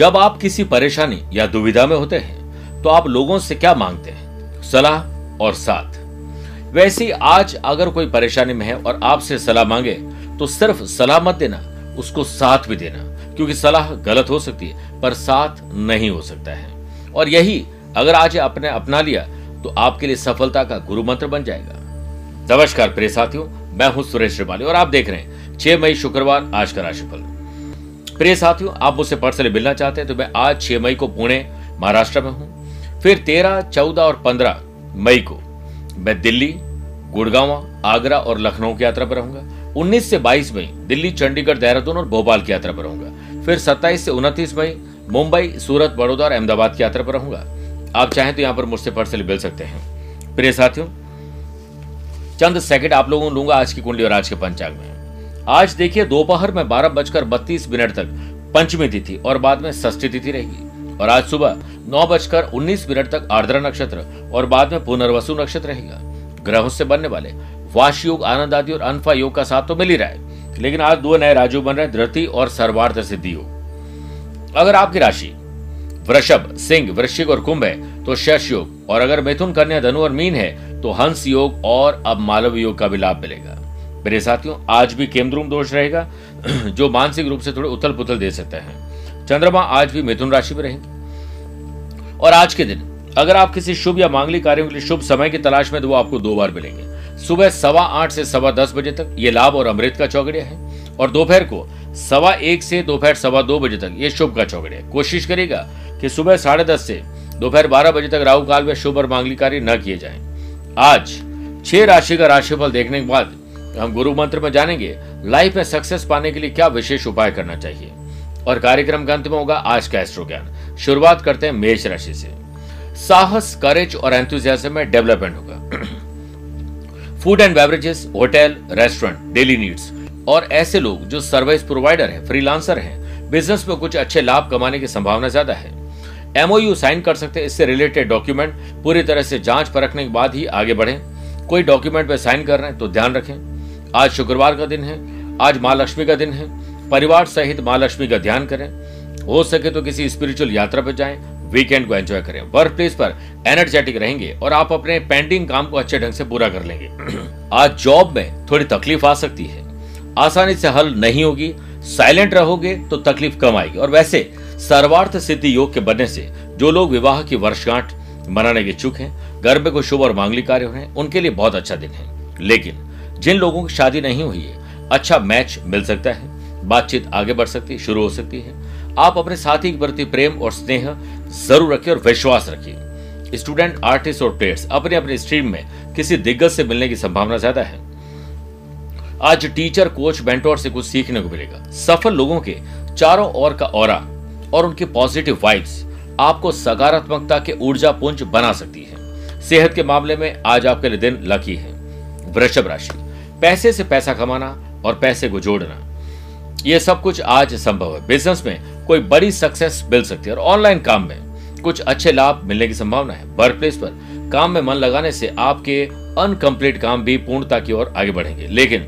जब आप किसी परेशानी या दुविधा में होते हैं तो आप लोगों से क्या मांगते हैं? सलाह और साथ। वैसे आज अगर कोई परेशानी में है और आपसे सलाह मांगे तो सिर्फ़ सलाह मत देना, उसको साथ भी देना, क्योंकि सलाह गलत हो सकती है, पर साथ नहीं हो सकता है। और यही, अगर आज आपने अपना लिया तो आपके लिए सफलता का गुरु मंत्र बन जाएगा। नमस्कार प्रिय साथियों, मैं हूँ सुरेश श्रिवाली और आप देख रहे हैं, छह मई शुक्रवार, आज का राशिफल। प्रिय साथियों, आप मुझसे पर्सनली मिलना चाहते हैं तो मैं आज छह मई को पुणे, महाराष्ट्र में हूँ। फिर तेरह, चौदह और पंद्रह मई को मैं दिल्ली, गुड़गांव, आगरा और लखनऊ की यात्रा पर रहूँगा। 19 से 22 मई दिल्ली, चंडीगढ़, देहरादून और भोपाल की यात्रा पर रहूँगा। फिर 27 से 29 मई मुंबई, सूरत, बड़ौदा और अहमदाबाद की यात्रा पर रहूँगा। आप चाहें तो यहाँ पर मुझसे पर्सनली मिल सकते हैं। प्रिय साथियों, चंद सेकंड आप लोगों लूँगा आज की कुंडली और आज के पंचांग में। आज देखिए दोपहर में बारह बजकर बत्तीस मिनट तक पंचमी तिथि और बाद में षष्ठी तिथि रहेगी। और आज सुबह नौ बजकर उन्नीस मिनट तक आर्द्रा नक्षत्र और बाद में पुनर्वसु नक्षत्र रहेगा। ग्रहों से बनने वाले वाश योग, आनंद आदि और अनफा योग का साथ तो मिल ही रहा है। लेकिन आज दो नए राजयोग बन रहे धृति और सर्वार्थ सिद्धि योग। अगर आपकी राशि वृषभ, सिंह, वृश्चिक और कुंभ है तो शश योग। और अगर मिथुन, कन्या, धनु और मीन है तो हंस योग और अब मालव योग का भी लाभ मिलेगा। मेरे साथियों, आज भी केमद्रुम दोष रहेगा, जो मानसिक रूप से थोड़े उथल पुथल दे सकते हैं। चंद्रमा आज भी मिथुन राशि में रहेंगे। और आज के दिन, अगर आप किसी शुभ या मांगलिक कार्यों के लिए शुभ समय की तलाश में तो वो आपको दो बार मिलेंगे। सुबह सवा आठ से सवा दस बजे तक ये लाभ और अमृत का चौगड़िया है। और दोपहर को सवा एक से दोपहर सवा दो बजे तक ये शुभ का चौगड़िया कोशिश करेगा कि सुबह साढ़े दस से दोपहर बारह बजे तक राहु काल में शुभ और मांगलिक कार्य न किए जाए। आज छह राशि का राशिफल देखने के बाद हम गुरु मंत्र में जानेंगे लाइफ में सक्सेस पाने के लिए क्या विशेष उपाय करना चाहिए। और कार्यक्रम का अंत में होगा आज का एस्ट्रो ज्ञान शुरुआत करते हैं मेष राशि से। साहस करेज और में डेवलपमेंट होगा। Food and beverages hotel restaurant daily needs और ऐसे लोग जो सर्विस प्रोवाइडर है फ्रीलांसर है बिज़नेस में कुछ अच्छे लाभ कमाने की संभावना ज़्यादा है। एमओयू साइन कर सकते हैं, इससे रिलेटेड डॉक्यूमेंट पूरी तरह से जाँच परखने के बाद ही आगे बढ़े। कोई डॉक्यूमेंट पे साइन कर रहे हैं तो ध्यान रखें। आज शुक्रवार का दिन है, आज माँ लक्ष्मी का दिन है, परिवार सहित माँ लक्ष्मी का ध्यान करें। हो सके तो किसी स्पिरिचुअल यात्रा पर जाएँ वीकेंड को एंजॉय करें। वर्क प्लेस पर एनर्जेटिक रहेंगे और आप अपने पेंडिंग काम को अच्छे ढंग से पूरा कर लेंगे। आज जॉब में थोड़ी तकलीफ़ आ सकती है। आसानी से हल नहीं होगी साइलेंट रहोगे तो तकलीफ़ कम आएगी। और वैसे, सर्वार्थ सिद्धि योग के बनने से जो लोग विवाह की वर्षगांठ मनाने के इच्छुक हैं घर में कोई शुभ और मांगलिक कार्य हो रहे हैं, उनके लिए बहुत अच्छा दिन है। लेकिन जिन लोगों की शादी नहीं हुई है अच्छा मैच मिल सकता है, बातचीत आगे बढ़ सकती है, शुरू हो सकती है। आप अपने साथी के प्रति प्रेम और स्नेह ज़रूर रखिए और विश्वास रखिए। स्टूडेंट आर्टिस्ट और प्लेयर्स अपने अपने स्ट्रीम में किसी दिग्गज से मिलने की संभावना ज़्यादा है। आज टीचर कोच बेंटोर से कुछ सीखने को मिलेगा। सफल लोगों के चारों ओर का और और उनकी पॉजिटिव वाइब्स आपको सकारात्मकता के ऊर्जा पुंज बना सकती है। सेहत के मामले में आज आपके लिए दिन लकी है। वृषभ राशि। पैसे से पैसा कमाना और पैसे को जोड़ना। यह सब कुछ आज संभव है। बिज़नेस में कोई बड़ी सक्सेस मिल सकती है और ऑनलाइन काम में कुछ अच्छे लाभ मिलने की संभावना है। वर्क प्लेस पर काम में मन लगाने से आपके अनकंप्लीट काम भी पूर्णता की ओर आगे बढ़ेंगे। लेकिन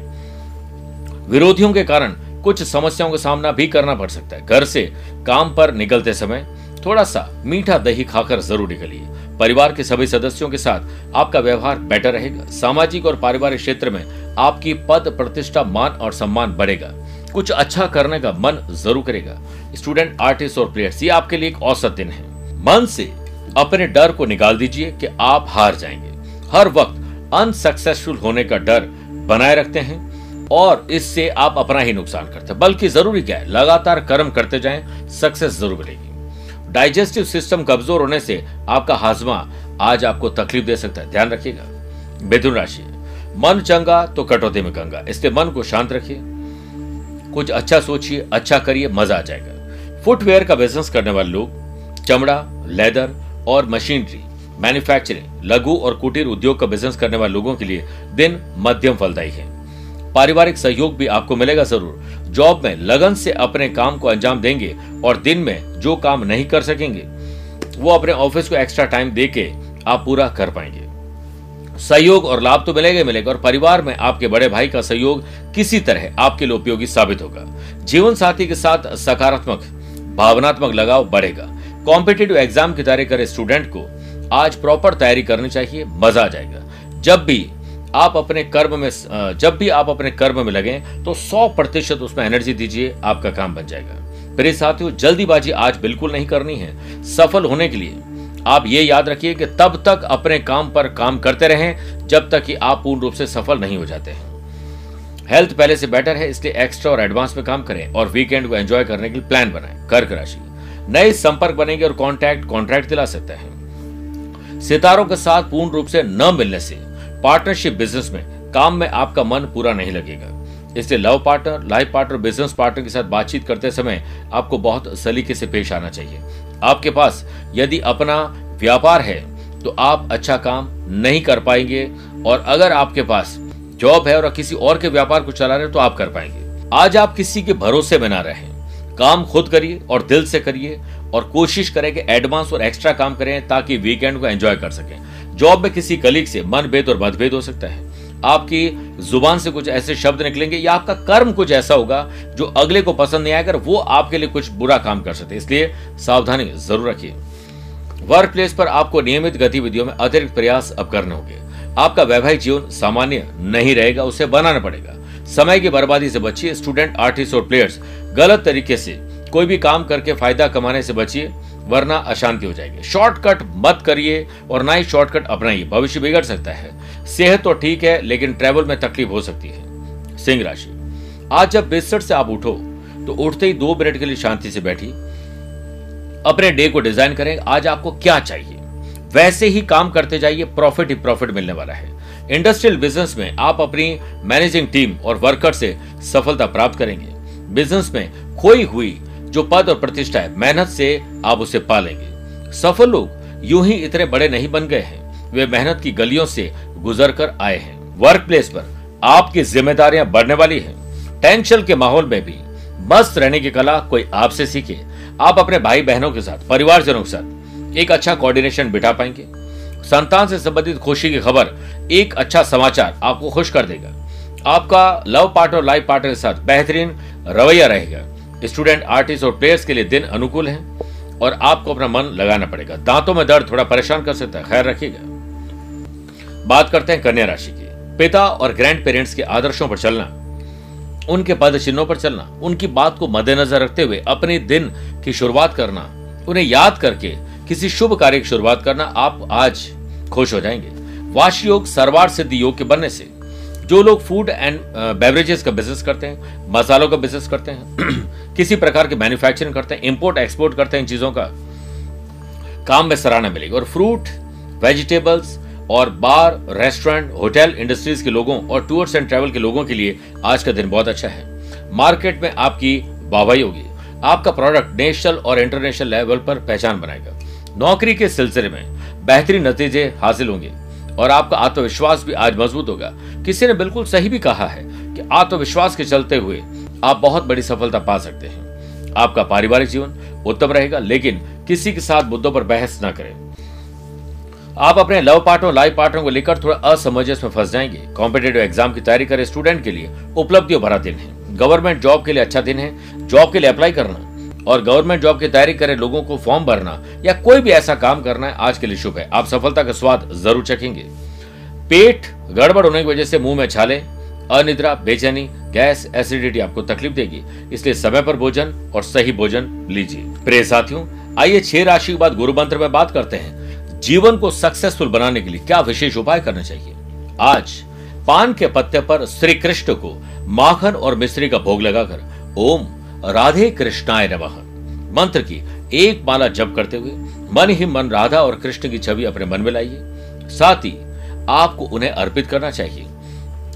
विरोधियों के कारण कुछ समस्याओं का सामना भी करना पड़ सकता है। घर से काम पर निकलते समय थोड़ा सा मीठा दही खाकर ज़रूर निकलिए। परिवार के सभी सदस्यों के साथ आपका व्यवहार बेटर रहेगा। सामाजिक और पारिवारिक क्षेत्र में आपकी पद, प्रतिष्ठा, मान और सम्मान बढ़ेगा। कुछ अच्छा करने का मन ज़रूर करेगा। स्टूडेंट आर्टिस्ट और प्लेयर्स ये आपके लिए एक औसत दिन है। मन से अपने डर को निकाल दीजिए कि आप हार जाएँगे। हर वक्त अनसक्सेसफुल होने का डर बनाए रखते हैं और इससे आप अपना ही नुकसान करते हैं। बल्कि ज़रूरी क्या है? लगातार कर्म करते जाएँ सक्सेस ज़रूर मिलेगी डाइजेस्टिव सिस्टम कमज़ोर होने से आपका हाजमा आज आपको तकलीफ़ दे सकता है। ध्यान रखिएगा। मिथुन राशि मन चंगा तो कटौती में गंगा। इसलिए मन को शांत रखिए। कुछ अच्छा सोचिए अच्छा करिए, मज़ा आ जाएगा। फुटवेयर का बिज़नेस करने वाले लोग, चमड़ा लेदर और मशीनरी मैन्युफैक्चरिंग लघु और कुटीर उद्योग का बिज़नेस करने वाले लोगों के लिए दिन मध्यम फलदायी है। पारिवारिक सहयोग भी आपको मिलेगा ज़रूर। जॉब में लगन से अपने काम को अंजाम देंगे और दिन में जो काम नहीं कर सकेंगे, वो अपने ऑफ़िस को एक्स्ट्रा टाइम देके आप पूरा कर पाएँगे। सहयोग और लाभ तो मिलेगा मिलेगा। और परिवार में आपके बड़े भाई का सहयोग किसी तरह आपके लिए उपयोगी साबित होगा। जीवन साथी के साथ सकारात्मक, भावनात्मक लगाव बढ़ेगा। कॉम्पिटेटिव एग्ज़ाम की तैयारी करे स्टूडेंट को आज प्रॉपर तैयारी करनी चाहिए, मज़ा आ जाएगा। जब भी आप अपने कर्म में, जब भी आप अपने कर्म में लगे तो 100 प्रतिशत उसमें एनर्जी दीजिए, आपका काम बन जाएगा। मेरे साथियों, जल्दीबाजी आज बिल्कुल नहीं करनी है। सफल होने के लिए आप ये याद रखिए कि तब तक अपने काम पर काम करते रहें, जब तक कि आप पूर्ण रूप से सफल नहीं हो जाते। हेल्थ पहले से बेटर है, इसलिए एक्स्ट्रा और एडवांस में काम करें और वीकेंड को एंजॉय करने के लिए प्लान बनाएँ, कर्क राशि। नए संपर्क बनेंगे और कॉन्टैक्ट कॉन्ट्रैक्ट दिला सकते हैं। सितारों के साथ पूर्ण रूप से न मिलने से पार्टनरशिप बिज़नेस में, काम में आपका मन पूरा नहीं लगेगा। इसलिए love partner, life partner, business partner के साथ बातचीत करते समय आपको बहुत सलीके से पेश आना चाहिए। आपके पास यदि अपना व्यापार है तो आप अच्छा काम नहीं कर पाएँगे और अगर आपके पास जॉब है और किसी और के व्यापार को चला रहे तो आप कर पाएँगे। आज आप किसी के भरोसे में ना रहें। काम खुद करिए और दिल से करिए और कोशिश करें कि एडवांस और एक्स्ट्रा काम करें ताकि वीकेंड को एंजॉय कर सकें। जॉब में किसी कलीग से मनभेद और मतभेद हो सकता है। आपकी ज़ुबान से कुछ ऐसे शब्द निकलेंगे या आपका कर्म कुछ ऐसा होगा जो अगले को पसंद नहीं आएगा वो आपके लिए कुछ बुरा काम कर सकते इसलिए सावधानी ज़रूर रखिए। वर्क प्लेस पर आपको नियमित गतिविधियों में अतिरिक्त प्रयास अब करने होंगे। आपका वैवाहिक जीवन सामान्य नहीं रहेगा, उसे बनाना पड़ेगा। समय की बर्बादी से बचिए। स्टूडेंट आर्टिस्ट और प्लेयर्स गलत तरीके से कोई भी काम करके फ़ायदा कमाने से बचिए। वरना अशांति हो जाएगी। शॉर्टकट मत करिए और ना ही शॉर्टकट अपनाइए। भविष्य बिगड़ सकता है। सेहत तो ठीक है, लेकिन ट्रेवल में तकलीफ़ हो सकती है। सिंह राशि। आज जब बिस्तर से आप उठो तो उठते ही दो मिनट के लिए शांति से बैठी अपने डे को डिज़ाइन करें। आज आपको क्या चाहिए? वैसे ही काम करते जाइए। प्रॉफिट ही प्रॉफिट मिलने वाला है। इंडस्ट्रियल बिज़नेस में आप अपनी मैनेजिंग टीम और वर्कर से सफलता प्राप्त करेंगे। बिज़नेस में खोई हुई जो पद और प्रतिष्ठा है, मेहनत से आप उसे पालेंगे। सफल लोग यूँ ही इतने बड़े नहीं बन गए हैं। वे मेहनत की गलियों से गुजर कर आए हैं। वर्क प्लेस पर आपकी जिम्मेदारियाँ बढ़ने वाली हैं। टेंशन के माहौल में भी मस्त रहने की कला कोई आपसे सीखे। आप अपने भाई बहनों के साथ, परिवारजनों के साथ एक अच्छा कोऑर्डिनेशन बिठा पाएँगे। संतान से संबंधित खुशी की खबर, एक अच्छा समाचार आपको खुश कर देगा। आपका लव पार्टनर लाइफ पार्टनर के साथ बेहतरीन रवैया रहेगा। स्टूडेंट, आर्टिस्ट और प्लेयर्स के लिए दिन अनुकूल है और आपको अपना मन लगाना पड़ेगा। दांतों में दर्द थोड़ा परेशान कर सकता है, खैर रखिएगा। बात करते हैं कन्या राशि की। पिता और ग्रैंड पेरेंट्स के आदर्शों पर चलना, उनके पद चिन्हों पर चलना, उनकी बात को मद्देनजर रखते हुए अपने दिन की शुरुआत करना, उन्हें याद करके किसी शुभ कार्य की शुरुआत करना, आप आज खुश हो जाएँगे। वाश योग सर्वार सिद्धि योग के बनने से जो लोग फ़ूड एंड बेवरेजेस का बिज़नेस करते हैं, मसालों का बिज़नेस करते हैं, किसी प्रकार के मैन्युफैक्चरिंग करते हैं इंपोर्ट एक्सपोर्ट करते हैं चीज़ों का, काम में सराहना मिलेगी। और फ्रूट वेजिटेबल्स और बार रेस्टोरेंट होटल इंडस्ट्रीज़ के लोगों और टूर्स एंड ट्रेवल के लोगों के लिए आज का दिन बहुत अच्छा है। मार्केट में आपकी वाहवाही होगी। आपका प्रोडक्ट नेशनल और इंटरनेशनल लेवल पर पहचान बनाएगा। नौकरी के सिलसिले में बेहतरीन नतीजे हासिल होंगे। और आपका आत्मविश्वास भी आज मज़बूत होगा। किसी ने बिल्कुल सही भी कहा है कि आत्मविश्वास के चलते हुए आप बहुत बड़ी सफलता पा सकते हैं। आपका पारिवारिक जीवन उत्तम रहेगा, लेकिन किसी के साथ मुद्दों पर बहस न करें। आप अपने लव पार्टनर लाइफ पार्टनर को लेकर थोड़ा असमंजस में फंस जाएँगे। कॉम्पिटेटिव एग्ज़ाम की तैयारी करें, स्टूडेंट के लिए उपलब्धियों भरा दिन है। गवर्नमेंट जॉब के लिए अच्छा दिन है। जॉब के लिए अप्लाई करना। और गवर्नमेंट जॉब की तैयारी करे लोगों को फॉर्म भरना या कोई भी ऐसा काम करना है, आज के लिए शुभ है। आप सफलता का स्वाद ज़रूर चखेंगे। पेट गड़बड़ होने की वजह से मुँह में छाले, अनिद्रा, बेचैनी, गैस, एसिडिटी आपको तकलीफ़ देगी। इसलिए समय पर भोजन और सही भोजन लीजिए। प्रिय साथियों, आइए छह राशि के बाद गुरु मंत्र में बात करते हैं। जीवन को सक्सेसफुल बनाने के लिए क्या विशेष उपाय करना चाहिए? आज पान के पत्ते पर श्री कृष्ण को माखन और मिश्री का भोग लगाकर ओम राधे कृष्णाय नमः। मंत्र की एक माला जप करते हुए मन ही मन राधा और कृष्ण की छवि अपने मन में लाइए। साथ ही आपको उन्हें अर्पित करना चाहिए।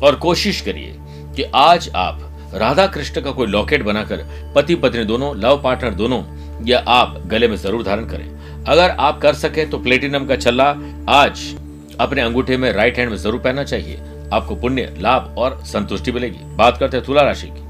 और कोशिश करिए कि आज आप राधा कृष्ण का कोई लॉकेट बनाकर पति पत्नी दोनों, लव पार्टनर दोनों, या आप गले में ज़रूर धारण करें। अगर आप कर सके तो प्लेटिनम का छल्ला आज अपने अंगूठे में राइट हैंड में ज़रूर पहनना चाहिए। आपको पुण्य, लाभ और संतुष्टि मिलेगी। बात करते हैं तुला राशि की।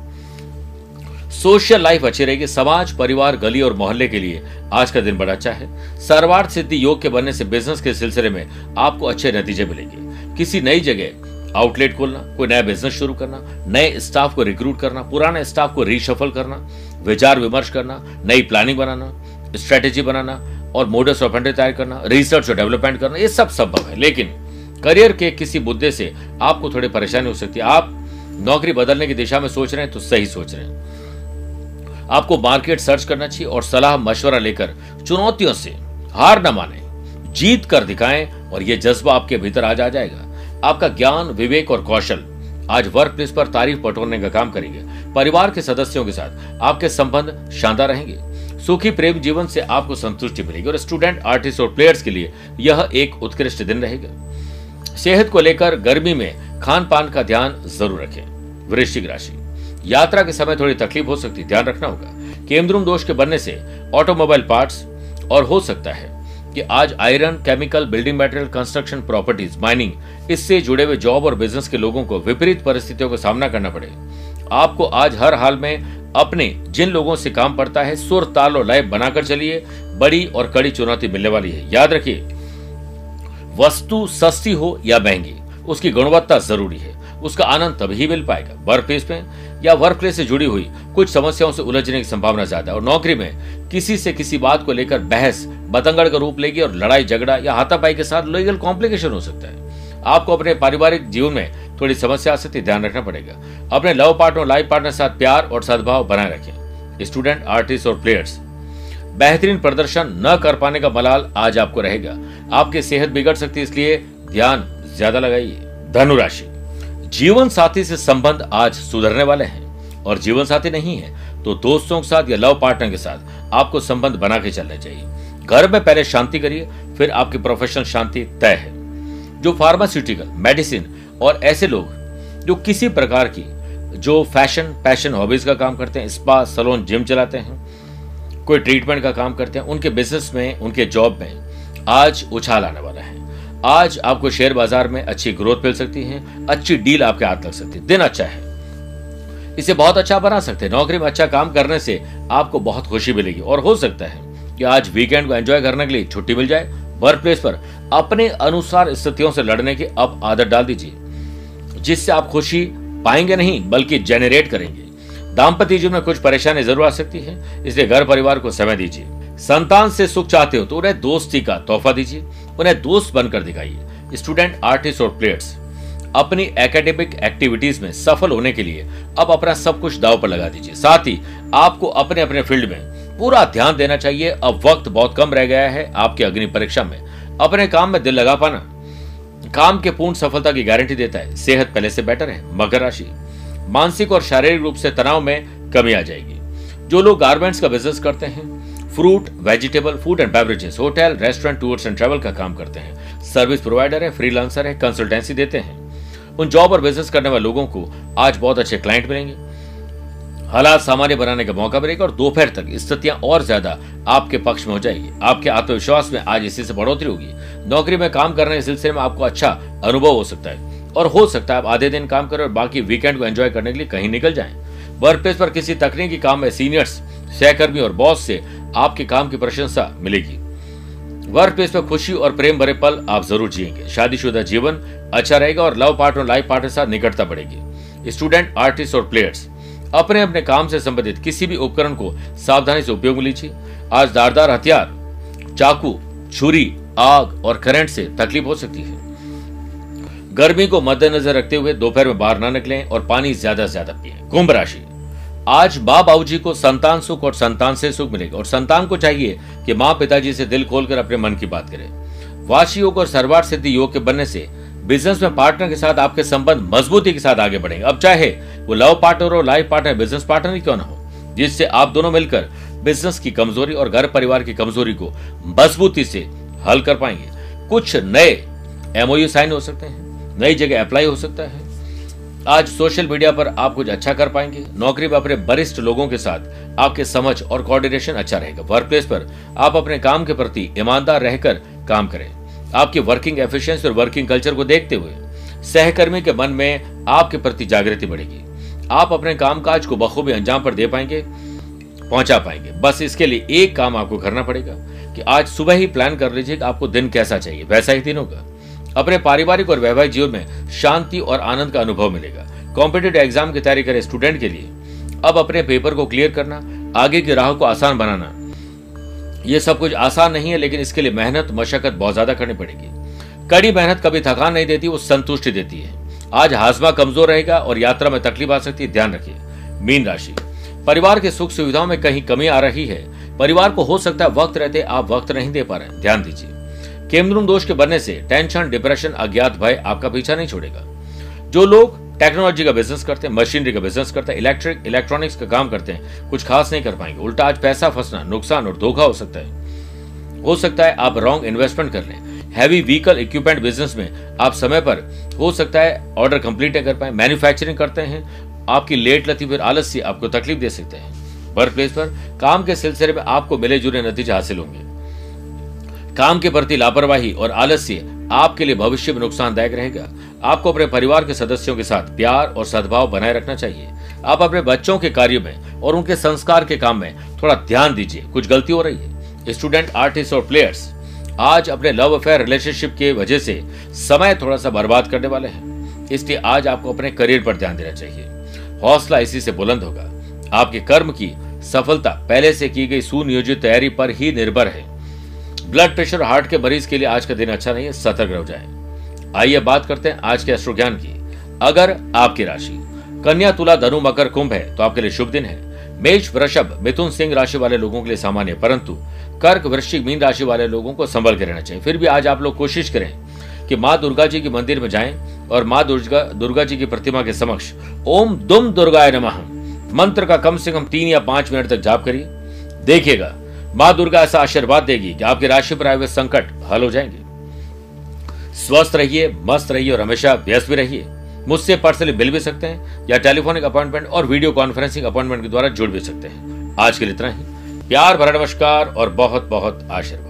सोशल लाइफ अच्छी रहेगी, समाज, परिवार, गली और मोहल्ले के लिए। आज का दिन बड़ा अच्छा है। सर्वार्थ सिद्धि योग के बनने से बिज़नेस के सिलसिले में आपको अच्छे नतीजे मिलेंगे। किसी नई जगह आउटलेट खोलना, कोई नया बिज़नेस शुरू करना, नए स्टाफ को रिक्रूट करना, पुराने स्टाफ को रिशफल करना, विचार विमर्श करना, नई प्लानिंग बनाना स्ट्रेटेजी बनाना और मोडस ऑफेंडर तैयार करना रिसर्च और डेवलपमेंट करना, ये सब संभव है। लेकिन करियर के किसी मुद्दे से आपको थोड़ी परेशानी हो सकती है। आप नौकरी बदलने की दिशा में सोच रहे हैं तो सही सोच रहे हैं। आपको मार्केट सर्च करना चाहिए और सलाह, मशवरा लेकर चुनौतियों से हार न माने। जीत कर दिखाएँ और यह जज्बा आपके भीतर आज आ जाएगा। आपका ज्ञान, विवेक और कौशल आज वर्क प्लेस पर तारीफ़ बटोरने का काम करेंगे। परिवार के सदस्यों के साथ आपके संबंध शानदार रहेंगे। सुखी, प्रेम जीवन से आपको संतुष्टि मिलेगी और स्टूडेंट आर्टिस्ट और प्लेयर्स के लिए यह एक उत्कृष्ट दिन रहेगा। सेहत को लेकर गर्मी में खान पान का ध्यान ज़रूर रखें। वृश्चिक राशि। यात्रा के समय थोड़ी तकलीफ़ हो सकती है ध्यान रखना होगा। केमद्रुम दोष के बनने से ऑटोमोबाइल पार्ट्स, और हो सकता है कि आज iron, chemical, building material, construction properties, mining, इससे जुड़े हुए जॉब और बिज़नेस के लोगों को विपरीत परिस्थितियों का सामना करना पड़े। आपको आज हर हाल में अपने जिन लोगों से काम पड़ता है, सुर, ताल और लय बनाकर चलिए। बड़ी और कड़ी चुनौती मिलने वाली है। याद रखिए, वस्तु सस्ती हो या महँगी, उसकी गुणवत्ता ज़रूरी है। उसका आनंद तभी मिल पाएगा। वर्क प्लेस में या वर्क प्लेस से जुड़ी हुई कुछ समस्याओं से उलझने की संभावना ज़्यादा है। और नौकरी में किसी से किसी बात को लेकर बहस, बतंगड़ का रूप लेगी और लड़ाई, झगड़ा या हाथापाई के साथ लीगल कॉम्प्लिकेशन हो सकता है। आपको अपने पारिवारिक जीवन में थोड़ी समस्या आ सकती ध्यान रखना पड़ेगा। अपने लव पार्टनर लाइफ पार्टनर के साथ प्यार और सद्भाव बनाए रखें। स्टूडेंट आर्टिस्ट और प्लेयर्स बेहतरीन प्रदर्शन न कर पाने का मलाल आज आपको रहेगा। आपकी सेहत बिगड़ सकती है, इसलिए ध्यान ज़्यादा लगाइए। धनुराशि। जीवन साथी से संबंध आज सुधरने वाले हैं। और जीवन साथी नहीं है तो दोस्तों के साथ या लव पार्टनर के साथ आपको संबंध बना के चलना चाहिए। घर में पहले शांति करिए, फिर आपकी प्रोफेशनल शांति तय है। जो फार्मास्यूटिकल मेडिसिन और ऐसे लोग जो किसी प्रकार की, जो फ़ैशन पैशन हॉबीज का काम करते हैं स्पा सलोन जिम चलाते हैं, कोई ट्रीटमेंट का काम करते हैं, उनके बिज़नेस में, उनके जॉब में आज उछाल आने वाला है। आज आपको शेयर बाज़ार में अच्छी ग्रोथ मिल सकती है, अच्छी डील आपके हाथ लग सकती है। दिन अच्छा है। इसे बहुत अच्छा बना सकते हैं। नौकरी में अच्छा काम करने से आपको बहुत खुशी मिलेगी। और हो सकता है कि आज वीकेंड को एंजॉय करने के लिए छुट्टी मिल जाए। वर्क प्लेस पर अपने अनुसार स्थितियों से लड़ने की अब आदत डाल दीजिए, जिससे आप खुशी पाएँगे नहीं, बल्कि जेनरेट करेंगे। दाम्पत्य जीवन में कुछ परेशानी ज़रूर आ सकती है। इसलिए घर परिवार को समय दीजिए। संतान से सुख चाहते हो तो उन्हें दोस्ती का तोहफा दीजिए। उन्हें दोस्त बनकर दिखाइए। स्टूडेंट आर्टिस्ट और प्लेयर्स अपनी एकेडमिक एक्टिविटीज़ में सफल होने के लिए अब अपना सब कुछ दाव पर लगा दीजिए। साथ ही आपको अपने अपने फ़ील्ड में पूरा ध्यान देना चाहिए। अब वक्त बहुत कम रह गया है आपकी अग्नि परीक्षा में। अपने काम में दिल लगा पाना, काम के पूर्ण सफलता की गारंटी देता है। सेहत पहले से बेटर है, मकर राशि, मानसिक और शारीरिक रूप से तनाव में कमी आ जाएगी। जो लोग गारमेंट्स का बिज़नेस करते हैं fruit, vegetable, food and beverages, hotel, restaurant, tours and travel का काम करते हैं। सर्विस प्रोवाइडर है, फ्रीलांसर है, कंसल्टेंसी देते हैं। उन जॉब और बिज़नेस करने वाले लोगों को आज बहुत अच्छे क्लाइंट मिलेंगे। हालात सामान्य बनाने का मौका मिलेगा और दोपहर तक स्थितियाँ और ज़्यादा आपके पक्ष में हो जाएगी। आपके आत्मविश्वास में आज इसी से बढ़ोतरी होगी। नौकरी में काम करने के सिलसिले में आपको अच्छा अनुभव हो सकता है और हो सकता है आप आधे दिन काम करें और बाकी वीकेंड को एंजॉय करने के लिए कहीं निकल जाएँ। वर्क प्लेस पर किसी तकनीकी काम में सीनियर्स सहकर्मी और बॉस से आपके काम की प्रशंसा मिलेगी। वर्क प्लेस पर खुशी और प्रेम भरे पल आप ज़रूर जिएँगे। शादीशुदा जीवन अच्छा रहेगा और लव पार्टनर लाइफ पार्टनर साथ निकटता बढ़ेगी। स्टूडेंट आर्टिस्ट और प्लेयर्स अपने अपने काम से संबंधित किसी भी उपकरण को सावधानी से उपयोग में लीजिए। आज दारदार हथियार, चाकू, छुरी, आग और करंट से तकलीफ़ हो सकती है। गर्मी को मद्देनजर रखते हुए दोपहर में बाहर न निकलें और पानी ज़्यादा से ज़्यादा पिए। कुंभ राशि। आज माँ बाबू जी को संतान सुख और संतान से सुख मिलेगा। और संतान को चाहिए कि माँ पिताजी से दिल खोलकर अपने मन की बात करे। वाशी योग और सर्वार सिद्धि योग के बनने से बिज़नेस में पार्टनर के साथ आपके संबंध मजबूती के साथ आगे बढ़ेंगे। अब चाहे वो लव पार्टनर हो लाइफ पार्टनर बिज़नेस पार्टनर ही क्यों ना हो, जिससे आप दोनों मिलकर बिज़नेस की कमज़ोरी और घर परिवार की कमज़ोरी को मजबूती से हल कर पाएँगे। कुछ नए एमओयू साइन हो सकते हैं, नई जगह अप्लाई हो सकता है आज सोशल मीडिया पर आप कुछ अच्छा कर पाएँगे। नौकरी में अपने वरिष्ठ लोगों के साथ आपके समझ और कोऑर्डिनेशन अच्छा रहेगा। वर्क प्लेस पर आप अपने काम के प्रति ईमानदार रहकर काम करें। आपकी वर्किंग एफिशिएंसी और वर्किंग कल्चर को देखते हुए सहकर्मी के मन में आपके प्रति जागृति बढ़ेगी। आप अपने कामकाज को बखूबी अंजाम पर दे पाएँगे, पहुँचा पाएँगे। बस इसके लिए एक काम आपको करना पड़ेगा कि आज सुबह ही प्लान कर लीजिए कि आपको दिन कैसा चाहिए। वैसा ही दिन होगा। अपने पारिवारिक और वैवाहिक जीवन में शांति और आनंद का अनुभव मिलेगा। कॉम्पिटेटिव एग्ज़ाम की तैयारी करे स्टूडेंट के लिए। अब अपने पेपर को क्लियर करना, आगे की राह को आसान बनाना। यह सब कुछ आसान नहीं है, लेकिन इसके लिए मेहनत, मशक्कत बहुत ज़्यादा करनी पड़ेगी। कड़ी मेहनत कभी थकान नहीं देती, वो संतुष्टि देती है। आज हाजमा कमज़ोर रहेगा और यात्रा में तकलीफ़ आ सकती है, ध्यान रखिए। मीन राशि। परिवार के सुख सुविधाओं में कहीं कमी आ रही है। परिवार को हो सकता है वक्त रहते, आप वक्त नहीं दे पा रहे ध्यान दीजिए। केमद्रुम दोष के बनने से टेंशन, डिप्रेशन, अज्ञात भय आपका पीछा नहीं छोड़ेगा। जो लोग टेक्नोलॉजी का बिज़नेस करते हैं, मशीनरी का बिज़नेस करते हैं इलेक्ट्रिक इलेक्ट्रॉनिक्स का काम करते हैं, कुछ खास नहीं कर पाएँगे। उल्टा आज पैसा फंसना, नुकसान और धोखा हो सकता है। हो सकता है आप रॉन्ग इन्वेस्टमेंट कर लें। हैवी व्हीकल इक्विपमेंट बिज़नेस में आप समय पर, हो सकता है ऑर्डर कंप्लीट नहीं कर पाए मैन्युफैक्चरिंग करते हैं, आपकी लेट लती फिर आलस्य आपको तकलीफ़ दे सकते हैं। वर्क प्लेस पर काम के सिलसिले में आपको मिले जुले नतीजे हासिल होंगे। काम के प्रति लापरवाही और आलस्य आपके लिए भविष्य में नुकसानदायक रहेगा। आपको अपने परिवार के सदस्यों के साथ प्यार और सद्भाव बनाए रखना चाहिए। आप अपने बच्चों के कार्य में और उनके संस्कार के काम में थोड़ा ध्यान दीजिए। कुछ गलती हो रही है। स्टूडेंट, आर्टिस्ट और प्लेयर्स आज अपने लव अफेयर रिलेशनशिप के वजह से समय थोड़ा सा बर्बाद करने वाले हैं। इसलिए आज आपको अपने करियर पर ध्यान देना चाहिए। हौसला इसी से बुलंद होगा। आपके कर्म की सफलता पहले से की गई सुनियोजित तैयारी पर ही निर्भर है। ब्लड प्रेशर हार्ट के मरीज़ के लिए आज का दिन अच्छा नहीं है, सतर्क रह जाए। आइए बात करते हैं आज के अश्रु ज्ञान की। अगर आपकी राशि कन्या, तुला, धनु, मकर, कुंभ है तो आपके लिए शुभ दिन है। मेष, वृषभ, मिथुन, सिंह राशि वाले लोगों के लिए सामान्य परंतु कर्क, वृश्चिक, मीन राशि वाले लोगों को संभल के रहना चाहिए। फिर भी आज आप लोग कोशिश करें कि माँ दुर्गा जी के मंदिर में जाएँ और माँ दुर्गा दुर्गा जी की प्रतिमा के समक्ष ओम दुम दुर्गाय नमः मंत्र का कम से कम तीन या पाँच मिनट तक जाप करिए। देखिएगा माँ दुर्गा ऐसा आशीर्वाद देगी कि आपकी राशि पर आए हुए संकट हल हो जाएँगे। स्वस्थ रहिए, मस्त रहिए और हमेशा व्यस्त भी रहिए। मुझसे पर्सनली मिल भी सकते हैं या टेलीफोनिक अपॉइंटमेंट और वीडियो कॉन्फ्रेंसिंग अपॉइंटमेंट के द्वारा जुड़ भी सकते हैं। आज के लिए इतना ही। प्यार, भरा नमस्कार और बहुत बहुत आशीर्वाद।